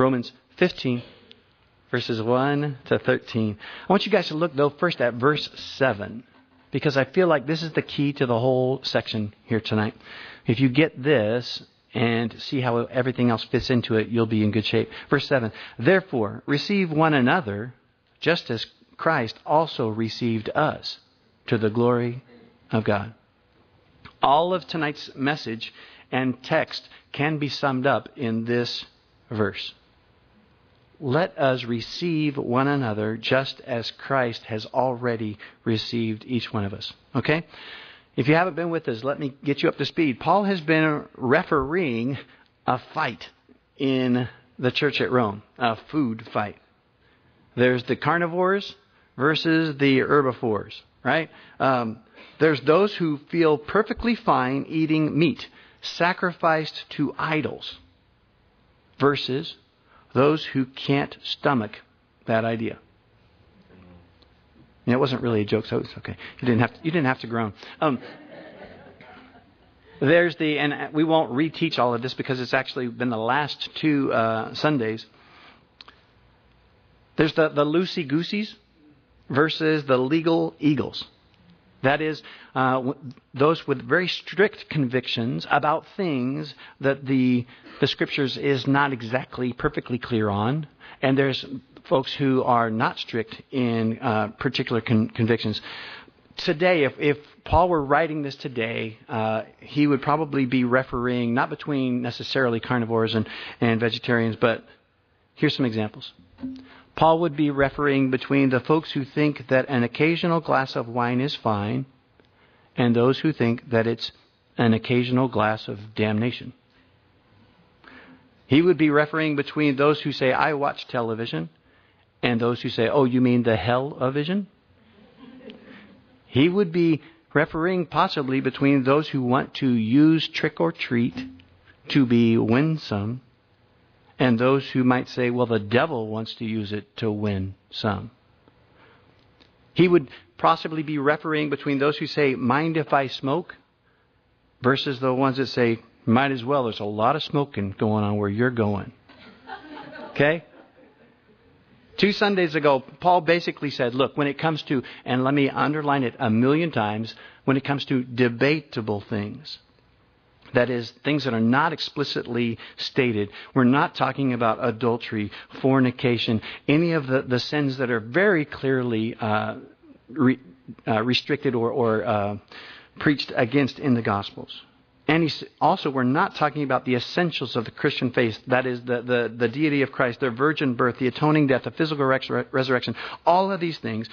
Romans 15, verses 1 to 13. I want you guys to look, though, first at verse 7, because I feel like this is the key to the whole section here tonight. If you get this and see how everything else fits into it, you'll be in good shape. Verse 7 Therefore, receive one another, just as Christ also received us, to the glory of God. All of tonight's message and text can be summed up in this verse. Let us receive one another just as Christ has already received each one of us. Okay? If you haven't been with us, let me get you up to speed. Paul has been refereeing a fight in the church at Rome, a food fight. There's the carnivores versus the herbivores, right? Um, there's those who feel perfectly fine eating meat sacrificed to idols versus those who can't stomach that idea. And it wasn't really a joke, so it's okay. You didn't have to, you didn't have to groan. Um, there's the, and we won't reteach all of this because it's actually been the last two uh, Sundays. There's the, the loosey gooseys versus the legal eagles. That is, uh, those with very strict convictions about things that the, the scriptures is not exactly perfectly clear on. And there's folks who are not strict in uh, particular con- convictions. Today, if, if Paul were writing this today, uh, he would probably be refereeing not between necessarily carnivores and, and vegetarians, but here's some examples. Paul would be refereeing between the folks who think that an occasional glass of wine is fine and those who think that it's an occasional glass of damnation. He would be refereeing between those who say, I watch television, and those who say, Oh, you mean the hell of vision? He would be refereeing possibly between those who want to use trick or treat to be winsome and those who might say, well, the devil wants to use it to win some. He would possibly be refereeing between those who say, mind if I smoke, versus the ones that say, might as well, there's a lot of smoking going on where you're going. Okay? Two Sundays ago, Paul basically said, look, when it comes to, and let me underline it a million times, when it comes to debatable things, that is, things that are not explicitly stated. We're not talking about adultery, fornication, any of the, the sins that are very clearly uh, re, uh, restricted or, or uh, preached against in the Gospels. And he's, also, we're not talking about the essentials of the Christian faith. That is, the, the, the deity of Christ, the virgin birth, the atoning death, the physical resurrection. All of these things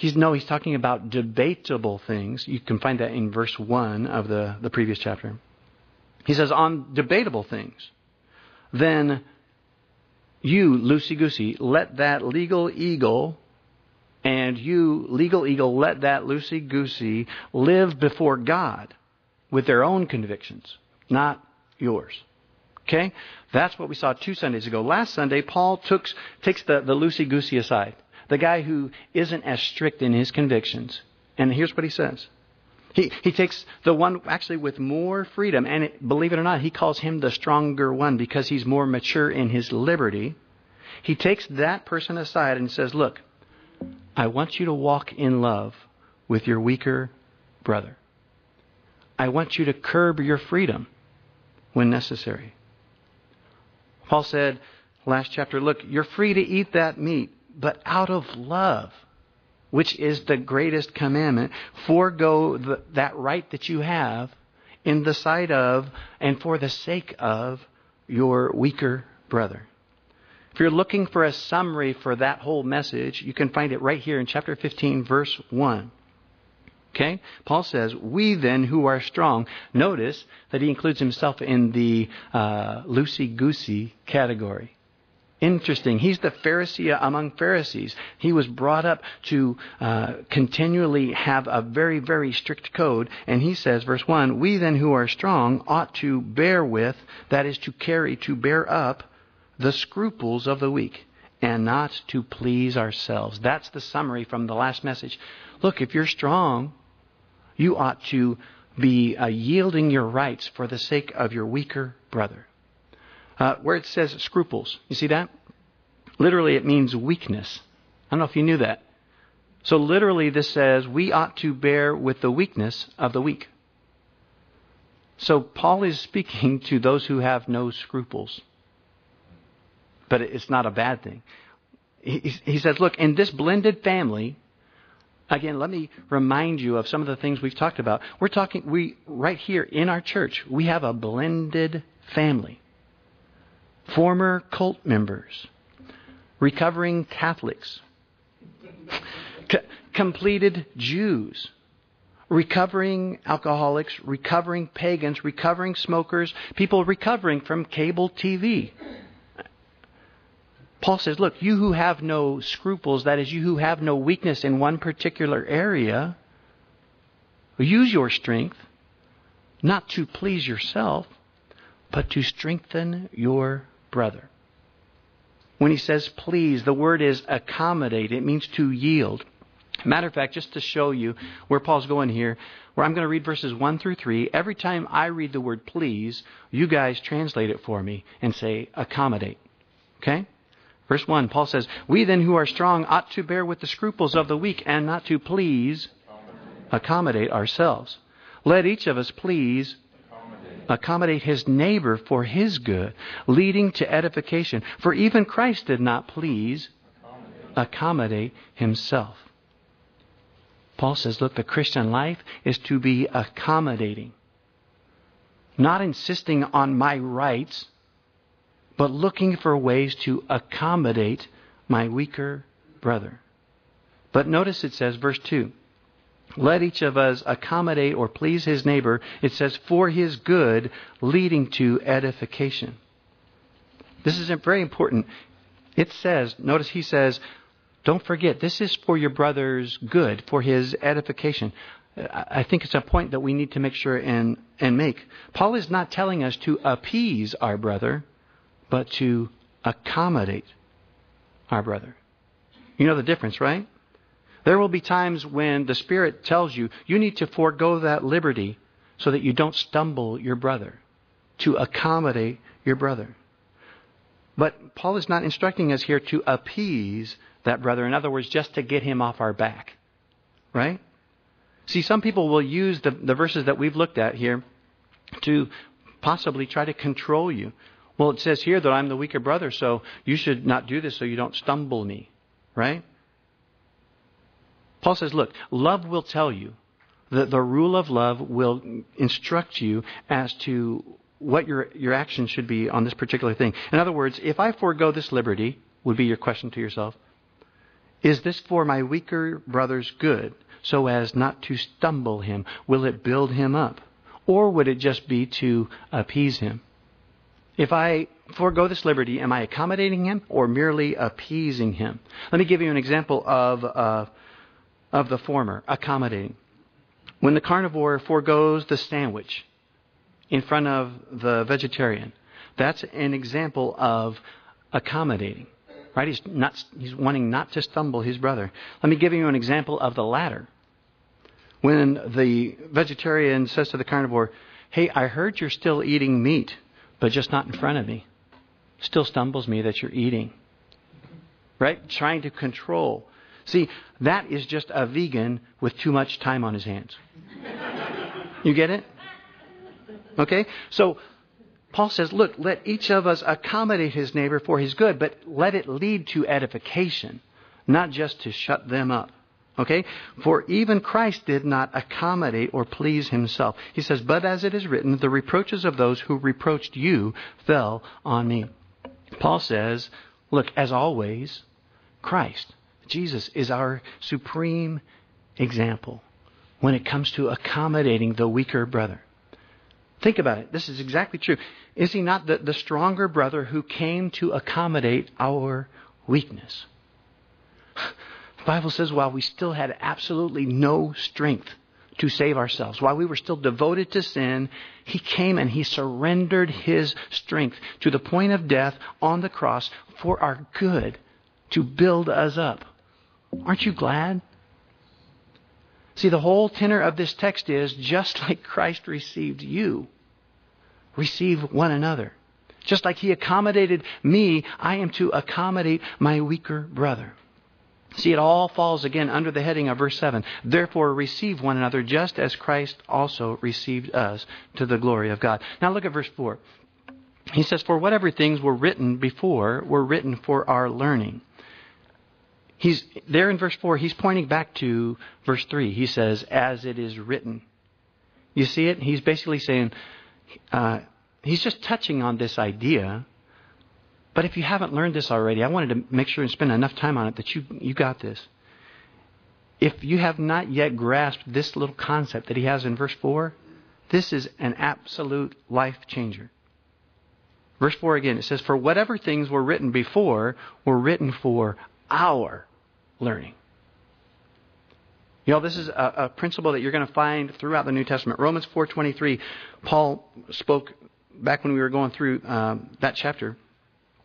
He's no, he's talking about debatable things. You can find that in verse 1 of the, the previous chapter. He says, on debatable things, then you, loosey goosey, let that legal eagle and you, legal eagle, let that loosey goosey live before God with their own convictions, not yours. Okay? That's what we saw two Sundays ago. Last Sunday, Paul took, takes the, the loosey goosey aside, the guy who isn't as strict in his convictions. And here's what he says he, he takes the one actually with more freedom, and it, believe it or not, he calls him the stronger one because he's more mature in his liberty. He takes that person aside and says, Look, I want you to walk in love with your weaker brother. I want you to curb your freedom when necessary. Paul said last chapter, Look, you're free to eat that meat, but out of love which is the greatest commandment, forego the, that right that you have in the sight of and for the sake of your weaker brother. If you're looking for a summary for that whole message, you can find it right here in chapter 15, verse 1. Okay? Paul says, We then who are strong. Notice that he includes himself in the uh, loosey goosey category. Interesting. He's the Pharisee among Pharisees. He was brought up to uh, continually have a very, very strict code. And he says, verse 1 We then who are strong ought to bear with, that is, to carry, to bear up the scruples of the weak, and not to please ourselves. That's the summary from the last message. Look, if you're strong, you ought to be uh, yielding your rights for the sake of your weaker brother. Uh, where it says scruples, you see that? Literally, it means weakness. I don't know if you knew that. So, literally, this says we ought to bear with the weakness of the weak. So, Paul is speaking to those who have no scruples. But it's not a bad thing. He, he says, look, in this blended family, again, let me remind you of some of the things we've talked about. We're talking, we, right here in our church, we have a blended family. Former cult members, recovering Catholics, c- completed Jews, recovering alcoholics, recovering pagans, recovering smokers, people recovering from cable TV. Paul says, Look, you who have no scruples, that is, you who have no weakness in one particular area, use your strength not to please yourself, but to strengthen your brother. When he says please, the word is accommodate. It means to yield. Matter of fact, just to show you where Paul's going here, where I'm going to read verses 1 through 3, every time I read the word please, you guys translate it for me and say accommodate. Okay? Verse 1, Paul says, We then who are strong ought to bear with the scruples of the weak and not to please accommodate ourselves. Let each of us please accommodate his neighbor for his good, leading to edification. For even Christ did not please accommodate himself. Paul says, look, the Christian life is to be accommodating, not insisting on my rights, but looking for ways to accommodate my weaker brother. But notice it says, verse 2 let each of us accommodate or please his neighbor. It says, for his good, leading to edification. This is very important. It says, notice he says, don't forget, this is for your brother's good, for his edification. I think it's a point that we need to make sure and, and make. Paul is not telling us to appease our brother, but to accommodate our brother. You know the difference, right? There will be times when the Spirit tells you you need to forego that liberty so that you don't stumble your brother, to accommodate your brother. But Paul is not instructing us here to appease that brother. In other words, just to get him off our back. Right? See, some people will use the, the verses that we've looked at here to possibly try to control you. Well, it says here that I'm the weaker brother, so you should not do this so you don't stumble me. Right? Paul says, look, love will tell you. The, the rule of love will instruct you as to what your, your action should be on this particular thing. In other words, if I forego this liberty, would be your question to yourself, is this for my weaker brother's good so as not to stumble him? Will it build him up? Or would it just be to appease him? If I forego this liberty, am I accommodating him or merely appeasing him? Let me give you an example of uh, of the former, accommodating. When the carnivore foregoes the sandwich in front of the vegetarian, that's an example of accommodating. Right? He's not he's wanting not to stumble his brother. Let me give you an example of the latter. When the vegetarian says to the carnivore, Hey, I heard you're still eating meat, but just not in front of me. Still stumbles me that you're eating. Right? Trying to control. See, that is just a vegan with too much time on his hands. You get it? Okay? So, Paul says, look, let each of us accommodate his neighbor for his good, but let it lead to edification, not just to shut them up. Okay? For even Christ did not accommodate or please himself. He says, But as it is written, the reproaches of those who reproached you fell on me. Paul says, Look, as always, Christ Jesus is our supreme example when it comes to accommodating the weaker brother. Think about it. This is exactly true. Is he not the, the stronger brother who came to accommodate our weakness? The Bible says while we still had absolutely no strength to save ourselves, while we were still devoted to sin, he came and he surrendered his strength to the point of death on the cross for our good to build us up. Aren't you glad? See, the whole tenor of this text is just like Christ received you, receive one another. Just like he accommodated me, I am to accommodate my weaker brother. See, it all falls again under the heading of verse 7. Therefore, receive one another just as Christ also received us to the glory of God. Now look at verse 4. He says, For whatever things were written before were written for our learning. He's there in verse 4, he's pointing back to verse 3. He says, As it is written. You see it? He's basically saying, uh, he's just touching on this idea but if you haven't learned this already, I wanted to make sure and spend enough time on it that you, you got this. If you have not yet grasped this little concept that he has in verse 4, this is an absolute life changer. Verse 4 again, it says, For whatever things were written before were written for our learning. You know, this is a, a principle that you're going to find throughout the New Testament. Romans 4.23, Paul spoke back when we were going through um, that chapter.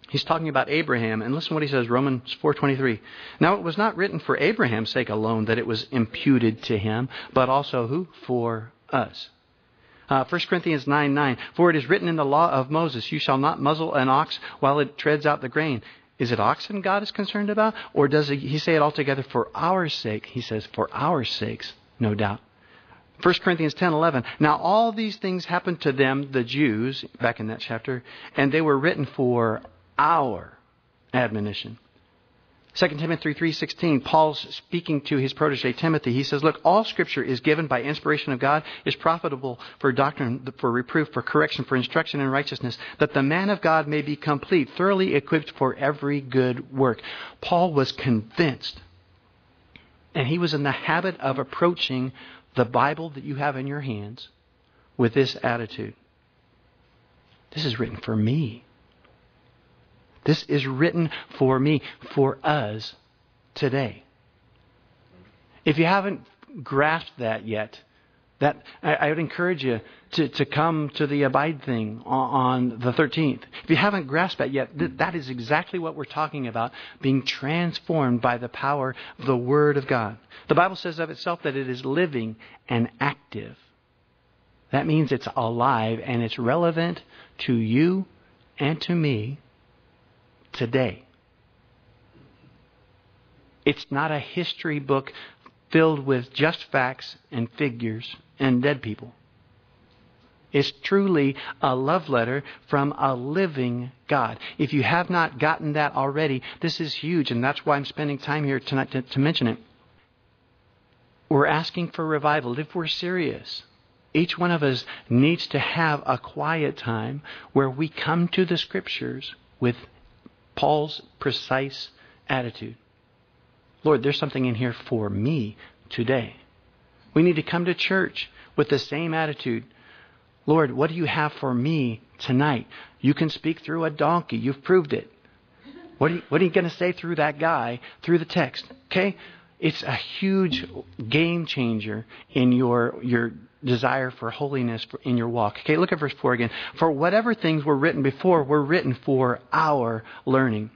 He's talking about Abraham, and listen to what he says, Romans 4.23. Now it was not written for Abraham's sake alone that it was imputed to him, but also who? For us. Uh, 1 Corinthians 9, 9. For it is written in the law of Moses, you shall not muzzle an ox while it treads out the grain. Is it oxen God is concerned about? Or does he say it altogether for our sake? He says, for our sakes, no doubt. 1 Corinthians 10 11. Now, all these things happened to them, the Jews, back in that chapter, and they were written for our admonition. 2 Timothy 3:16 Paul's speaking to his protege Timothy. He says look all scripture is given by inspiration of God is profitable for doctrine for reproof for correction for instruction in righteousness that the man of God may be complete thoroughly equipped for every good work. Paul was convinced and he was in the habit of approaching the Bible that you have in your hands with this attitude. This is written for me this is written for me, for us today. If you haven't grasped that yet, that I, I would encourage you to, to come to the abide thing on, on the 13th. If you haven't grasped that yet, th- that is exactly what we're talking about being transformed by the power of the Word of God. The Bible says of itself that it is living and active. That means it's alive and it's relevant to you and to me today. It's not a history book filled with just facts and figures and dead people. It's truly a love letter from a living God. If you have not gotten that already, this is huge, and that's why I'm spending time here tonight to, to mention it. We're asking for revival. If we're serious, each one of us needs to have a quiet time where we come to the Scriptures with Paul's precise attitude. Lord, there's something in here for me today. We need to come to church with the same attitude. Lord, what do you have for me tonight? You can speak through a donkey. You've proved it. What are you, you going to say through that guy, through the text? Okay? It's a huge game changer in your, your desire for holiness in your walk. Okay, look at verse 4 again. For whatever things were written before were written for our learning.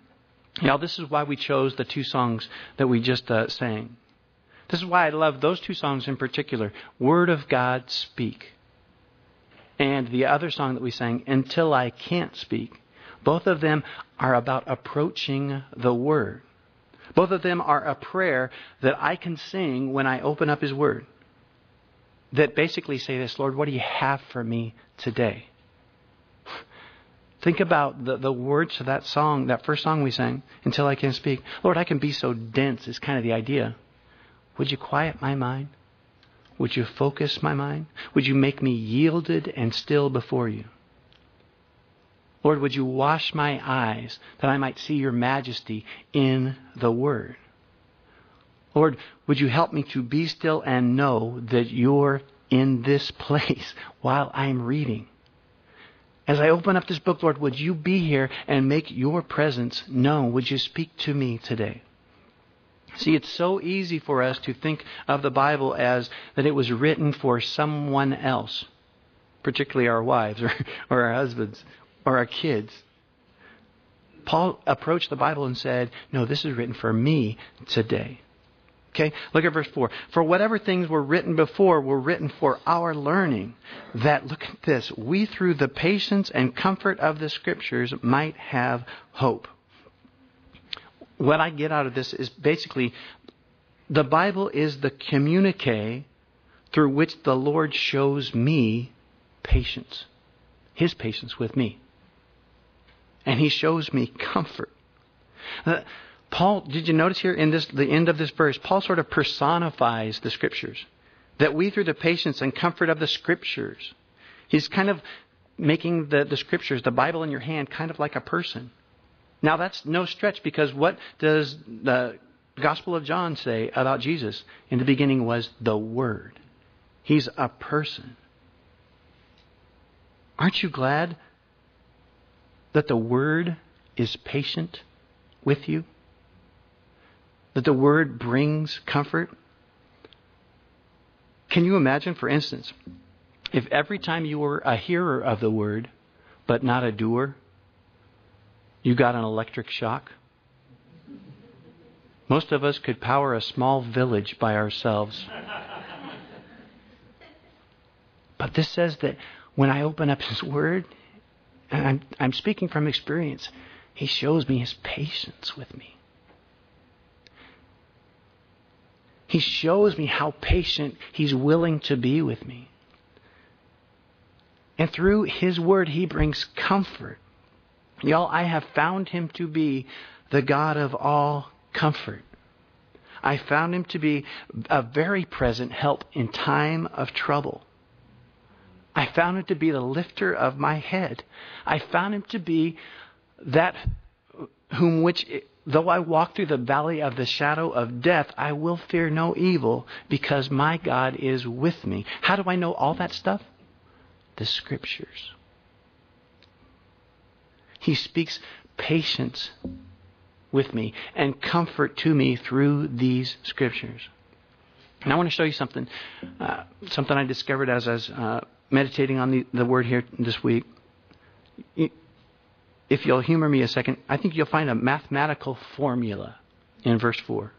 Now, this is why we chose the two songs that we just uh, sang. This is why I love those two songs in particular Word of God, Speak. And the other song that we sang, Until I Can't Speak. Both of them are about approaching the Word. Both of them are a prayer that I can sing when I open up His Word that basically say this Lord, what do you have for me today? Think about the, the words to that song, that first song we sang, Until I Can Speak. Lord, I can be so dense, is kind of the idea. Would you quiet my mind? Would you focus my mind? Would you make me yielded and still before you? Lord, would you wash my eyes that I might see your majesty in the Word? Lord, would you help me to be still and know that you're in this place while I'm reading? As I open up this book, Lord, would you be here and make your presence known? Would you speak to me today? See, it's so easy for us to think of the Bible as that it was written for someone else, particularly our wives or, or our husbands or our kids. Paul approached the Bible and said, No, this is written for me today. Okay, look at verse 4. For whatever things were written before were written for our learning, that, look at this, we through the patience and comfort of the Scriptures might have hope. What I get out of this is basically the Bible is the communique through which the Lord shows me patience, His patience with me. And He shows me comfort. Uh, Paul, did you notice here in this, the end of this verse, Paul sort of personifies the scriptures. That we, through the patience and comfort of the scriptures, he's kind of making the, the scriptures, the Bible in your hand, kind of like a person. Now that's no stretch because what does the Gospel of John say about Jesus? In the beginning was the Word. He's a person. Aren't you glad that the Word is patient with you? that the word brings comfort? Can you imagine, for instance, if every time you were a hearer of the word, but not a doer, you got an electric shock? Most of us could power a small village by ourselves. But this says that when I open up His Word, and I'm, I'm speaking from experience, He shows me His patience with me. He shows me how patient He's willing to be with me. And through His Word, He brings comfort. Y'all, I have found Him to be the God of all comfort. I found Him to be a very present help in time of trouble. I found Him to be the lifter of my head. I found Him to be that whom which Though I walk through the valley of the shadow of death, I will fear no evil because my God is with me. How do I know all that stuff? The scriptures. He speaks patience with me and comfort to me through these scriptures. And I want to show you something, uh, something I discovered as I was uh, meditating on the, the word here this week if you'll humor me a second, I think you'll find a mathematical formula in verse 4.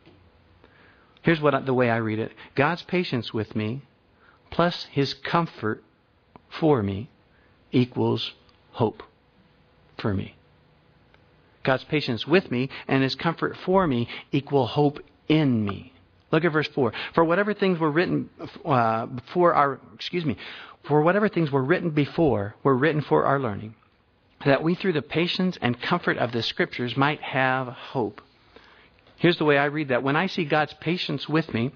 Here's what the way I read it God's patience with me plus his comfort for me equals hope for me. God's patience with me and his comfort for me equal hope in me. Look at verse 4. For whatever things were written uh, before our, excuse me, for whatever things were written before were written for our learning that we, through the patience and comfort of the Scriptures, might have hope. Here's the way I read that. When I see God's patience with me,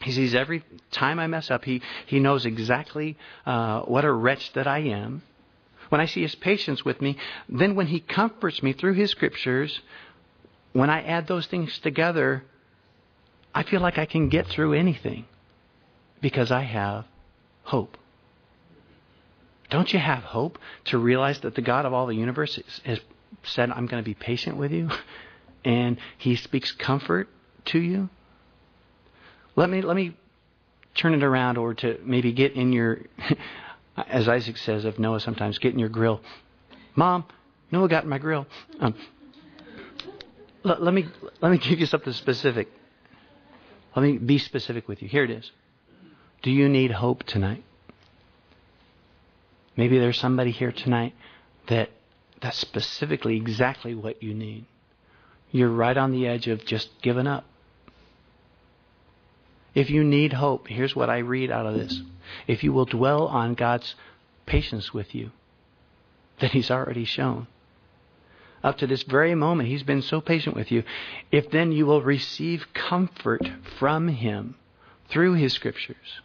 He sees every time I mess up, He, he knows exactly uh, what a wretch that I am. When I see His patience with me, then when He comforts me through His Scriptures, when I add those things together, I feel like I can get through anything because I have hope. Don't you have hope to realize that the God of all the universe has said, I'm going to be patient with you? And he speaks comfort to you? Let me, let me turn it around or to maybe get in your, as Isaac says of Noah sometimes, get in your grill. Mom, Noah got in my grill. Um, let, let, me, let me give you something specific. Let me be specific with you. Here it is. Do you need hope tonight? Maybe there's somebody here tonight that that's specifically exactly what you need. You're right on the edge of just giving up. If you need hope, here's what I read out of this. If you will dwell on God's patience with you, that He's already shown. Up to this very moment, He's been so patient with you. If then you will receive comfort from Him through His Scriptures.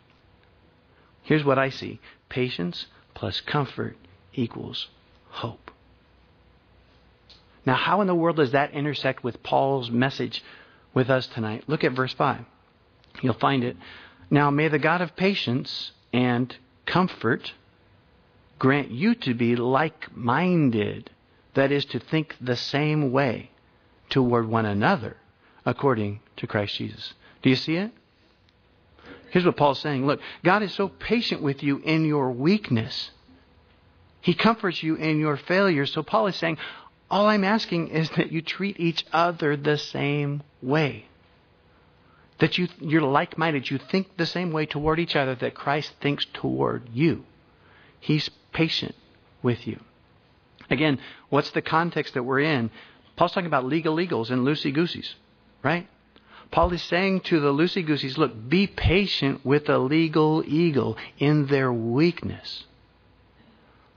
Here's what I see patience, plus comfort equals hope. Now, how in the world does that intersect with Paul's message with us tonight? Look at verse 5. You'll find it. Now, may the God of patience and comfort grant you to be like minded, that is, to think the same way toward one another, according to Christ Jesus. Do you see it? Here's what Paul's saying. Look, God is so patient with you in your weakness. He comforts you in your failure. So Paul is saying, all I'm asking is that you treat each other the same way. That you, you're like minded. You think the same way toward each other that Christ thinks toward you. He's patient with you. Again, what's the context that we're in? Paul's talking about legal eagles and loosey gooseys, right? Paul is saying to the loosey gooseys, look, be patient with the legal eagle in their weakness.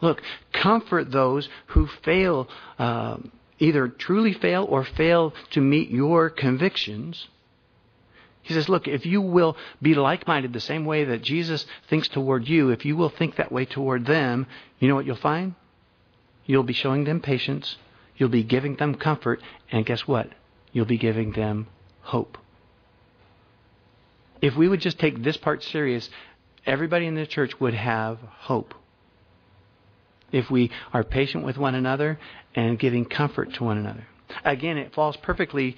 Look, comfort those who fail, uh, either truly fail or fail to meet your convictions. He says, look, if you will be like minded the same way that Jesus thinks toward you, if you will think that way toward them, you know what you'll find? You'll be showing them patience, you'll be giving them comfort, and guess what? You'll be giving them hope. If we would just take this part serious, everybody in the church would have hope if we are patient with one another and giving comfort to one another. Again, it falls perfectly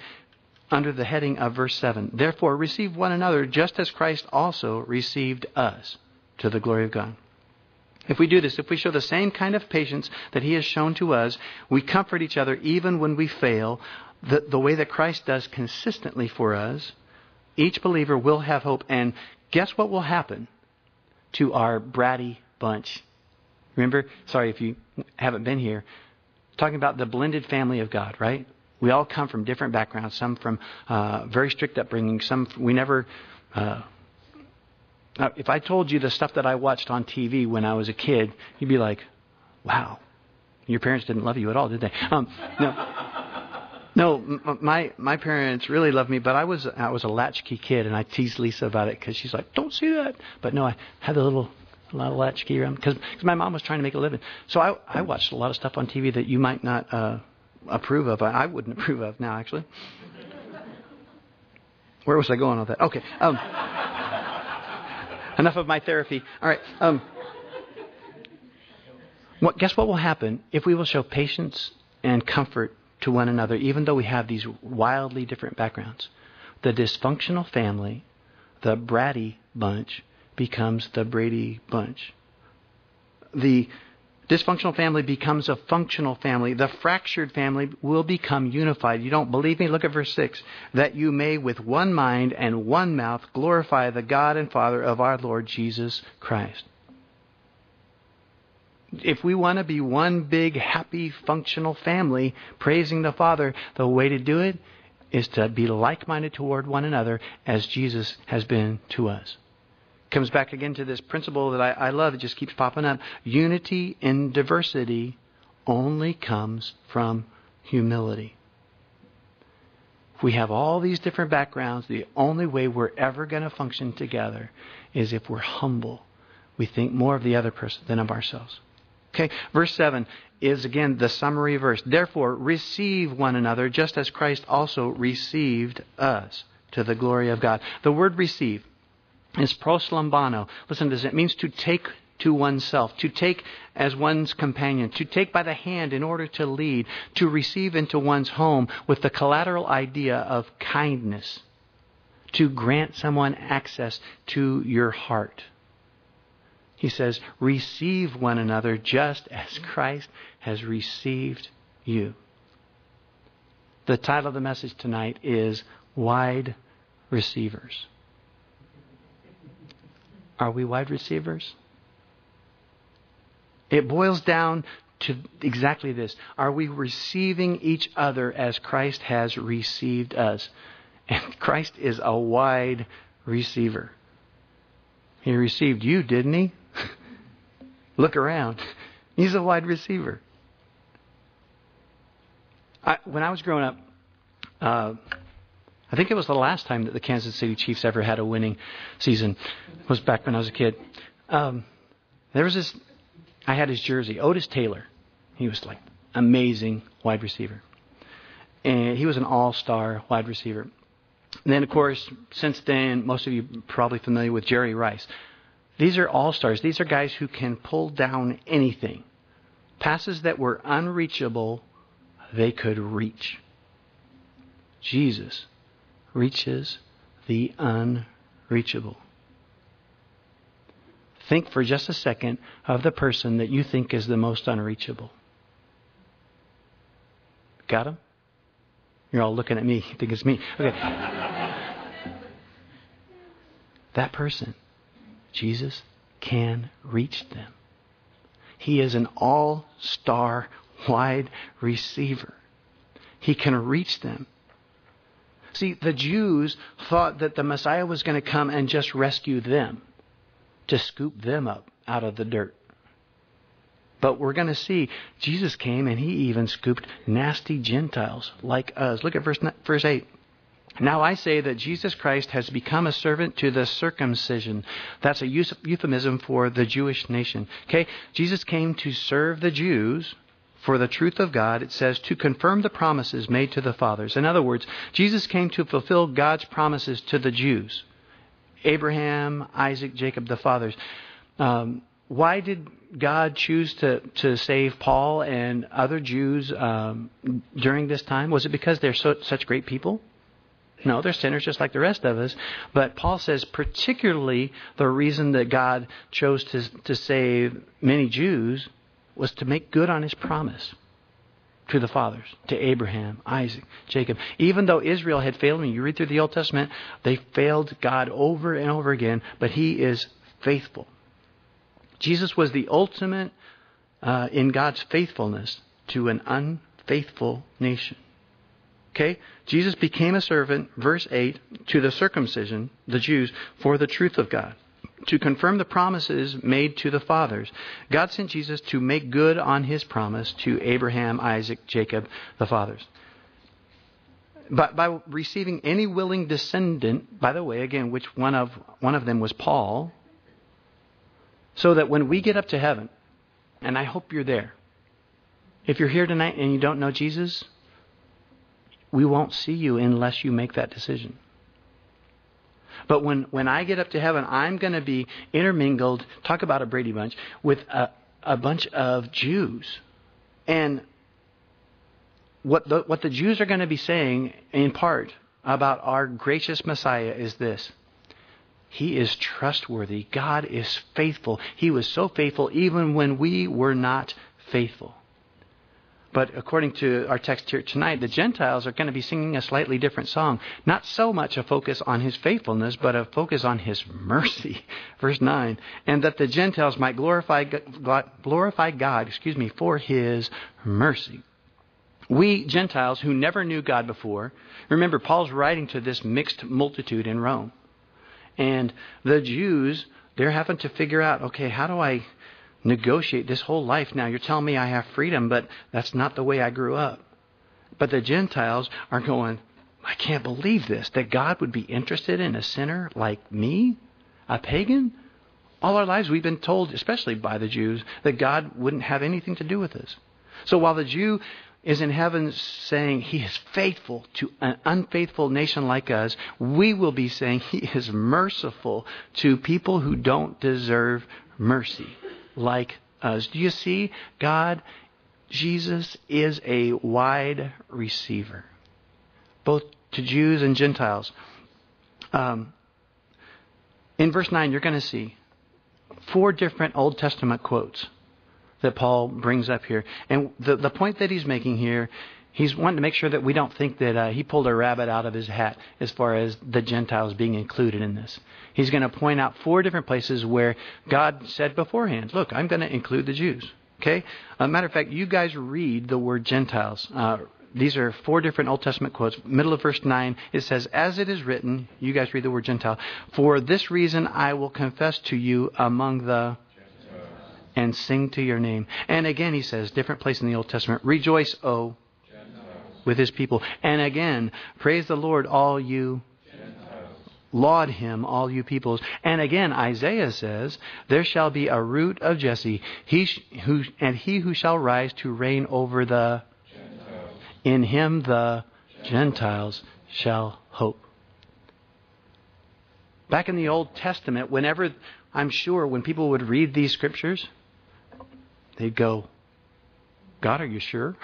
under the heading of verse 7. Therefore, receive one another just as Christ also received us to the glory of God. If we do this, if we show the same kind of patience that He has shown to us, we comfort each other even when we fail, the, the way that Christ does consistently for us, each believer will have hope. And guess what will happen to our bratty bunch Remember? Sorry if you haven't been here. Talking about the blended family of God, right? We all come from different backgrounds. Some from uh, very strict upbringing. Some we never. Uh, if I told you the stuff that I watched on TV when I was a kid, you'd be like, "Wow, your parents didn't love you at all, did they?" Um, no, no. My my parents really loved me, but I was I was a latchkey kid, and I teased Lisa about it because she's like, "Don't see that." But no, I had a little a lot of latchkey around because my mom was trying to make a living. So I I watched a lot of stuff on TV that you might not uh, approve of. I, I wouldn't approve of now, actually. Where was I going with that? Okay. Um, enough of my therapy. All right. Um, what, guess what will happen if we will show patience and comfort to one another, even though we have these wildly different backgrounds? The dysfunctional family, the bratty bunch, becomes the Brady Bunch. The dysfunctional family becomes a functional family. The fractured family will become unified. You don't believe me? Look at verse 6. That you may with one mind and one mouth glorify the God and Father of our Lord Jesus Christ. If we want to be one big, happy, functional family, praising the Father, the way to do it is to be like minded toward one another as Jesus has been to us comes back again to this principle that I, I love. It just keeps popping up. Unity in diversity only comes from humility. If we have all these different backgrounds, the only way we're ever going to function together is if we're humble. We think more of the other person than of ourselves. Okay, verse 7 is again the summary verse. Therefore, receive one another just as Christ also received us to the glory of God. The word receive is proslambano. Listen to this. It means to take to oneself, to take as one's companion, to take by the hand in order to lead, to receive into one's home with the collateral idea of kindness, to grant someone access to your heart. He says, receive one another just as Christ has received you. The title of the message tonight is Wide Receivers. Are we wide receivers? It boils down to exactly this. Are we receiving each other as Christ has received us? And Christ is a wide receiver. He received you, didn't he? Look around. He's a wide receiver. I, when I was growing up, uh, I think it was the last time that the Kansas City Chiefs ever had a winning season. Was back when I was a kid. Um, there was this. I had his jersey, Otis Taylor. He was like amazing wide receiver, and he was an all-star wide receiver. And then, of course, since then, most of you probably familiar with Jerry Rice. These are all stars. These are guys who can pull down anything. Passes that were unreachable, they could reach. Jesus reaches the unreachable. Think for just a second of the person that you think is the most unreachable. Got him? You're all looking at me. You think it's me. Okay. that person, Jesus, can reach them. He is an all star wide receiver. He can reach them. See, the Jews thought that the Messiah was going to come and just rescue them, to scoop them up out of the dirt. But we're going to see Jesus came and he even scooped nasty Gentiles like us. Look at verse, verse 8. Now I say that Jesus Christ has become a servant to the circumcision. That's a euphemism for the Jewish nation. Okay? Jesus came to serve the Jews for the truth of God. It says to confirm the promises made to the fathers. In other words, Jesus came to fulfill God's promises to the Jews. Abraham, Isaac, Jacob, the fathers. Um, why did God choose to, to save Paul and other Jews um, during this time? Was it because they're so, such great people? No, they're sinners just like the rest of us. But Paul says, particularly, the reason that God chose to, to save many Jews was to make good on his promise to the fathers, to Abraham, Isaac, Jacob. Even though Israel had failed me, you read through the Old Testament, they failed God over and over again, but he is faithful. Jesus was the ultimate uh, in God's faithfulness to an unfaithful nation. Okay? Jesus became a servant, verse 8, to the circumcision, the Jews, for the truth of God. To confirm the promises made to the fathers, God sent Jesus to make good on his promise to Abraham, Isaac, Jacob, the fathers. But by receiving any willing descendant, by the way, again, which one of, one of them was Paul, so that when we get up to heaven, and I hope you're there, if you're here tonight and you don't know Jesus, we won't see you unless you make that decision. But when, when I get up to heaven, I'm going to be intermingled, talk about a Brady Bunch, with a, a bunch of Jews. And what the, what the Jews are going to be saying, in part, about our gracious Messiah is this He is trustworthy. God is faithful. He was so faithful even when we were not faithful. But according to our text here tonight, the Gentiles are going to be singing a slightly different song. Not so much a focus on his faithfulness, but a focus on his mercy. Verse 9. And that the Gentiles might glorify, glorify God, excuse me, for his mercy. We Gentiles who never knew God before, remember Paul's writing to this mixed multitude in Rome. And the Jews, they're having to figure out, okay, how do I negotiate this whole life now. You're telling me I have freedom, but that's not the way I grew up. But the Gentiles are going, I can't believe this, that God would be interested in a sinner like me, a pagan. All our lives we've been told, especially by the Jews, that God wouldn't have anything to do with us. So while the Jew is in heaven saying he is faithful to an unfaithful nation like us, we will be saying he is merciful to people who don't deserve mercy like us. Do you see? God, Jesus is a wide receiver, both to Jews and Gentiles. Um, in verse 9, you're going to see four different Old Testament quotes that Paul brings up here. And the, the point that he's making here He's wanting to make sure that we don't think that uh, he pulled a rabbit out of his hat as far as the Gentiles being included in this. He's going to point out four different places where God said beforehand, look, I'm going to include the Jews. Okay? A matter of fact, you guys read the word Gentiles. Uh, these are four different Old Testament quotes. Middle of verse 9, it says, As it is written, you guys read the word Gentile, for this reason I will confess to you among the and sing to your name. And again, he says, different place in the Old Testament, rejoice, O with his people. And again, praise the Lord, all you Laud him, all you peoples. And again, Isaiah says, There shall be a root of Jesse, he sh- who, and he who shall rise to reign over the Gentiles. In him the Gentiles. Gentiles shall hope. Back in the Old Testament, whenever, I'm sure, when people would read these scriptures, they'd go, God, are you sure?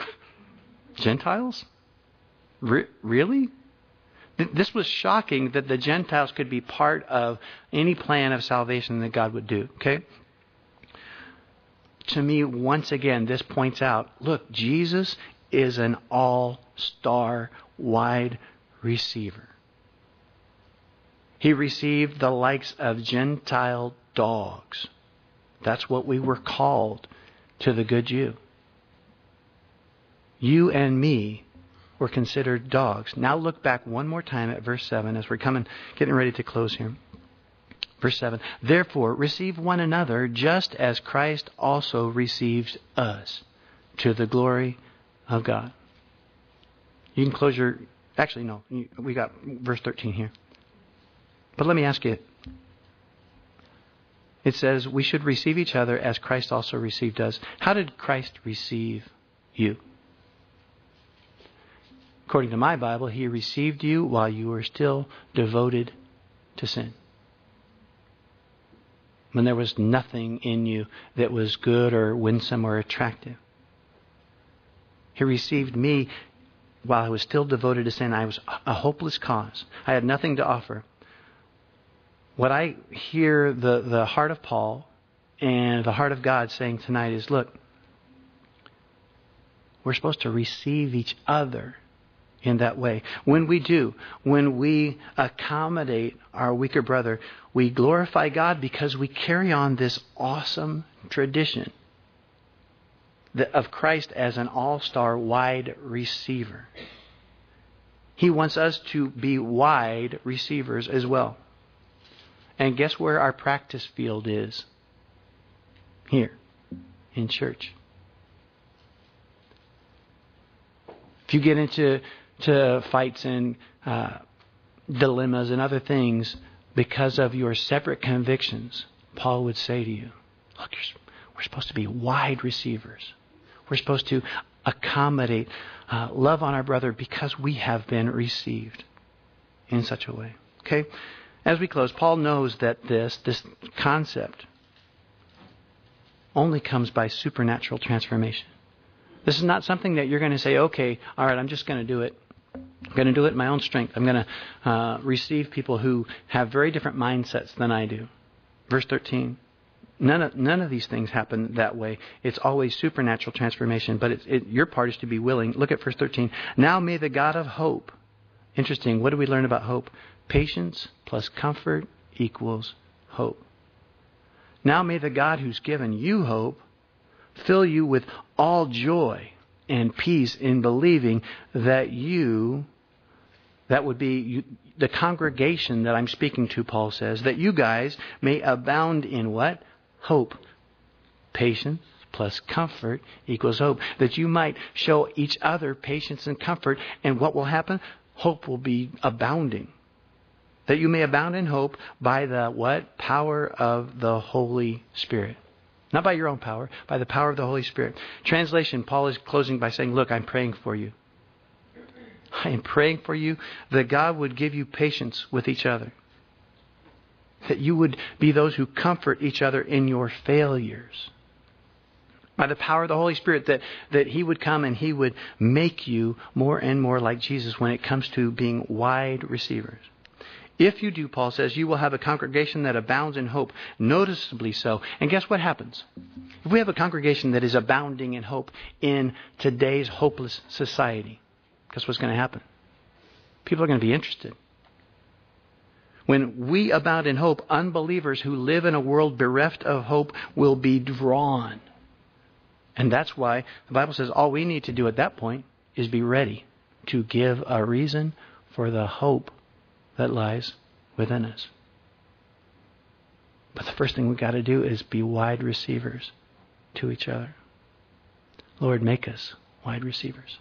Gentiles? Re- really? This was shocking that the Gentiles could be part of any plan of salvation that God would do. Okay? To me, once again, this points out look, Jesus is an all star wide receiver. He received the likes of Gentile dogs. That's what we were called to the good Jew. You and me were considered dogs. Now look back one more time at verse 7 as we're coming, getting ready to close here. Verse 7 Therefore, receive one another just as Christ also received us to the glory of God. You can close your. Actually, no. We got verse 13 here. But let me ask you. It says we should receive each other as Christ also received us. How did Christ receive you? According to my Bible, he received you while you were still devoted to sin. When there was nothing in you that was good or winsome or attractive. He received me while I was still devoted to sin. I was a hopeless cause. I had nothing to offer. What I hear the, the heart of Paul and the heart of God saying tonight is look, we're supposed to receive each other in that way. When we do, when we accommodate our weaker brother, we glorify God because we carry on this awesome tradition of Christ as an all star wide receiver. He wants us to be wide receivers as well. And guess where our practice field is? Here, in church. If you get into to fights and uh, dilemmas and other things because of your separate convictions, Paul would say to you, Look, we're supposed to be wide receivers. We're supposed to accommodate, uh, love on our brother because we have been received in such a way. Okay? As we close, Paul knows that this, this concept, only comes by supernatural transformation. This is not something that you're going to say, okay, all right, I'm just going to do it. I'm going to do it in my own strength. I'm going to uh, receive people who have very different mindsets than I do. Verse 13. None of, none of these things happen that way. It's always supernatural transformation, but it, your part is to be willing. Look at verse 13. Now may the God of hope. Interesting. What do we learn about hope? Patience plus comfort equals hope. Now may the God who's given you hope fill you with all joy and peace in believing that you, that would be you, the congregation that I'm speaking to, Paul says, that you guys may abound in what? Hope. Patience plus comfort equals hope. That you might show each other patience and comfort, and what will happen? Hope will be abounding. That you may abound in hope by the what? Power of the Holy Spirit. Not by your own power, by the power of the Holy Spirit. Translation Paul is closing by saying, Look, I'm praying for you. I am praying for you that God would give you patience with each other. That you would be those who comfort each other in your failures. By the power of the Holy Spirit, that, that He would come and He would make you more and more like Jesus when it comes to being wide receivers. If you do, Paul says, you will have a congregation that abounds in hope, noticeably so. And guess what happens? If we have a congregation that is abounding in hope in today's hopeless society, guess what's going to happen? People are going to be interested. When we abound in hope, unbelievers who live in a world bereft of hope will be drawn. And that's why the Bible says all we need to do at that point is be ready to give a reason for the hope that lies within us. But the first thing we've got to do is be wide receivers to each other. Lord, make us wide receivers.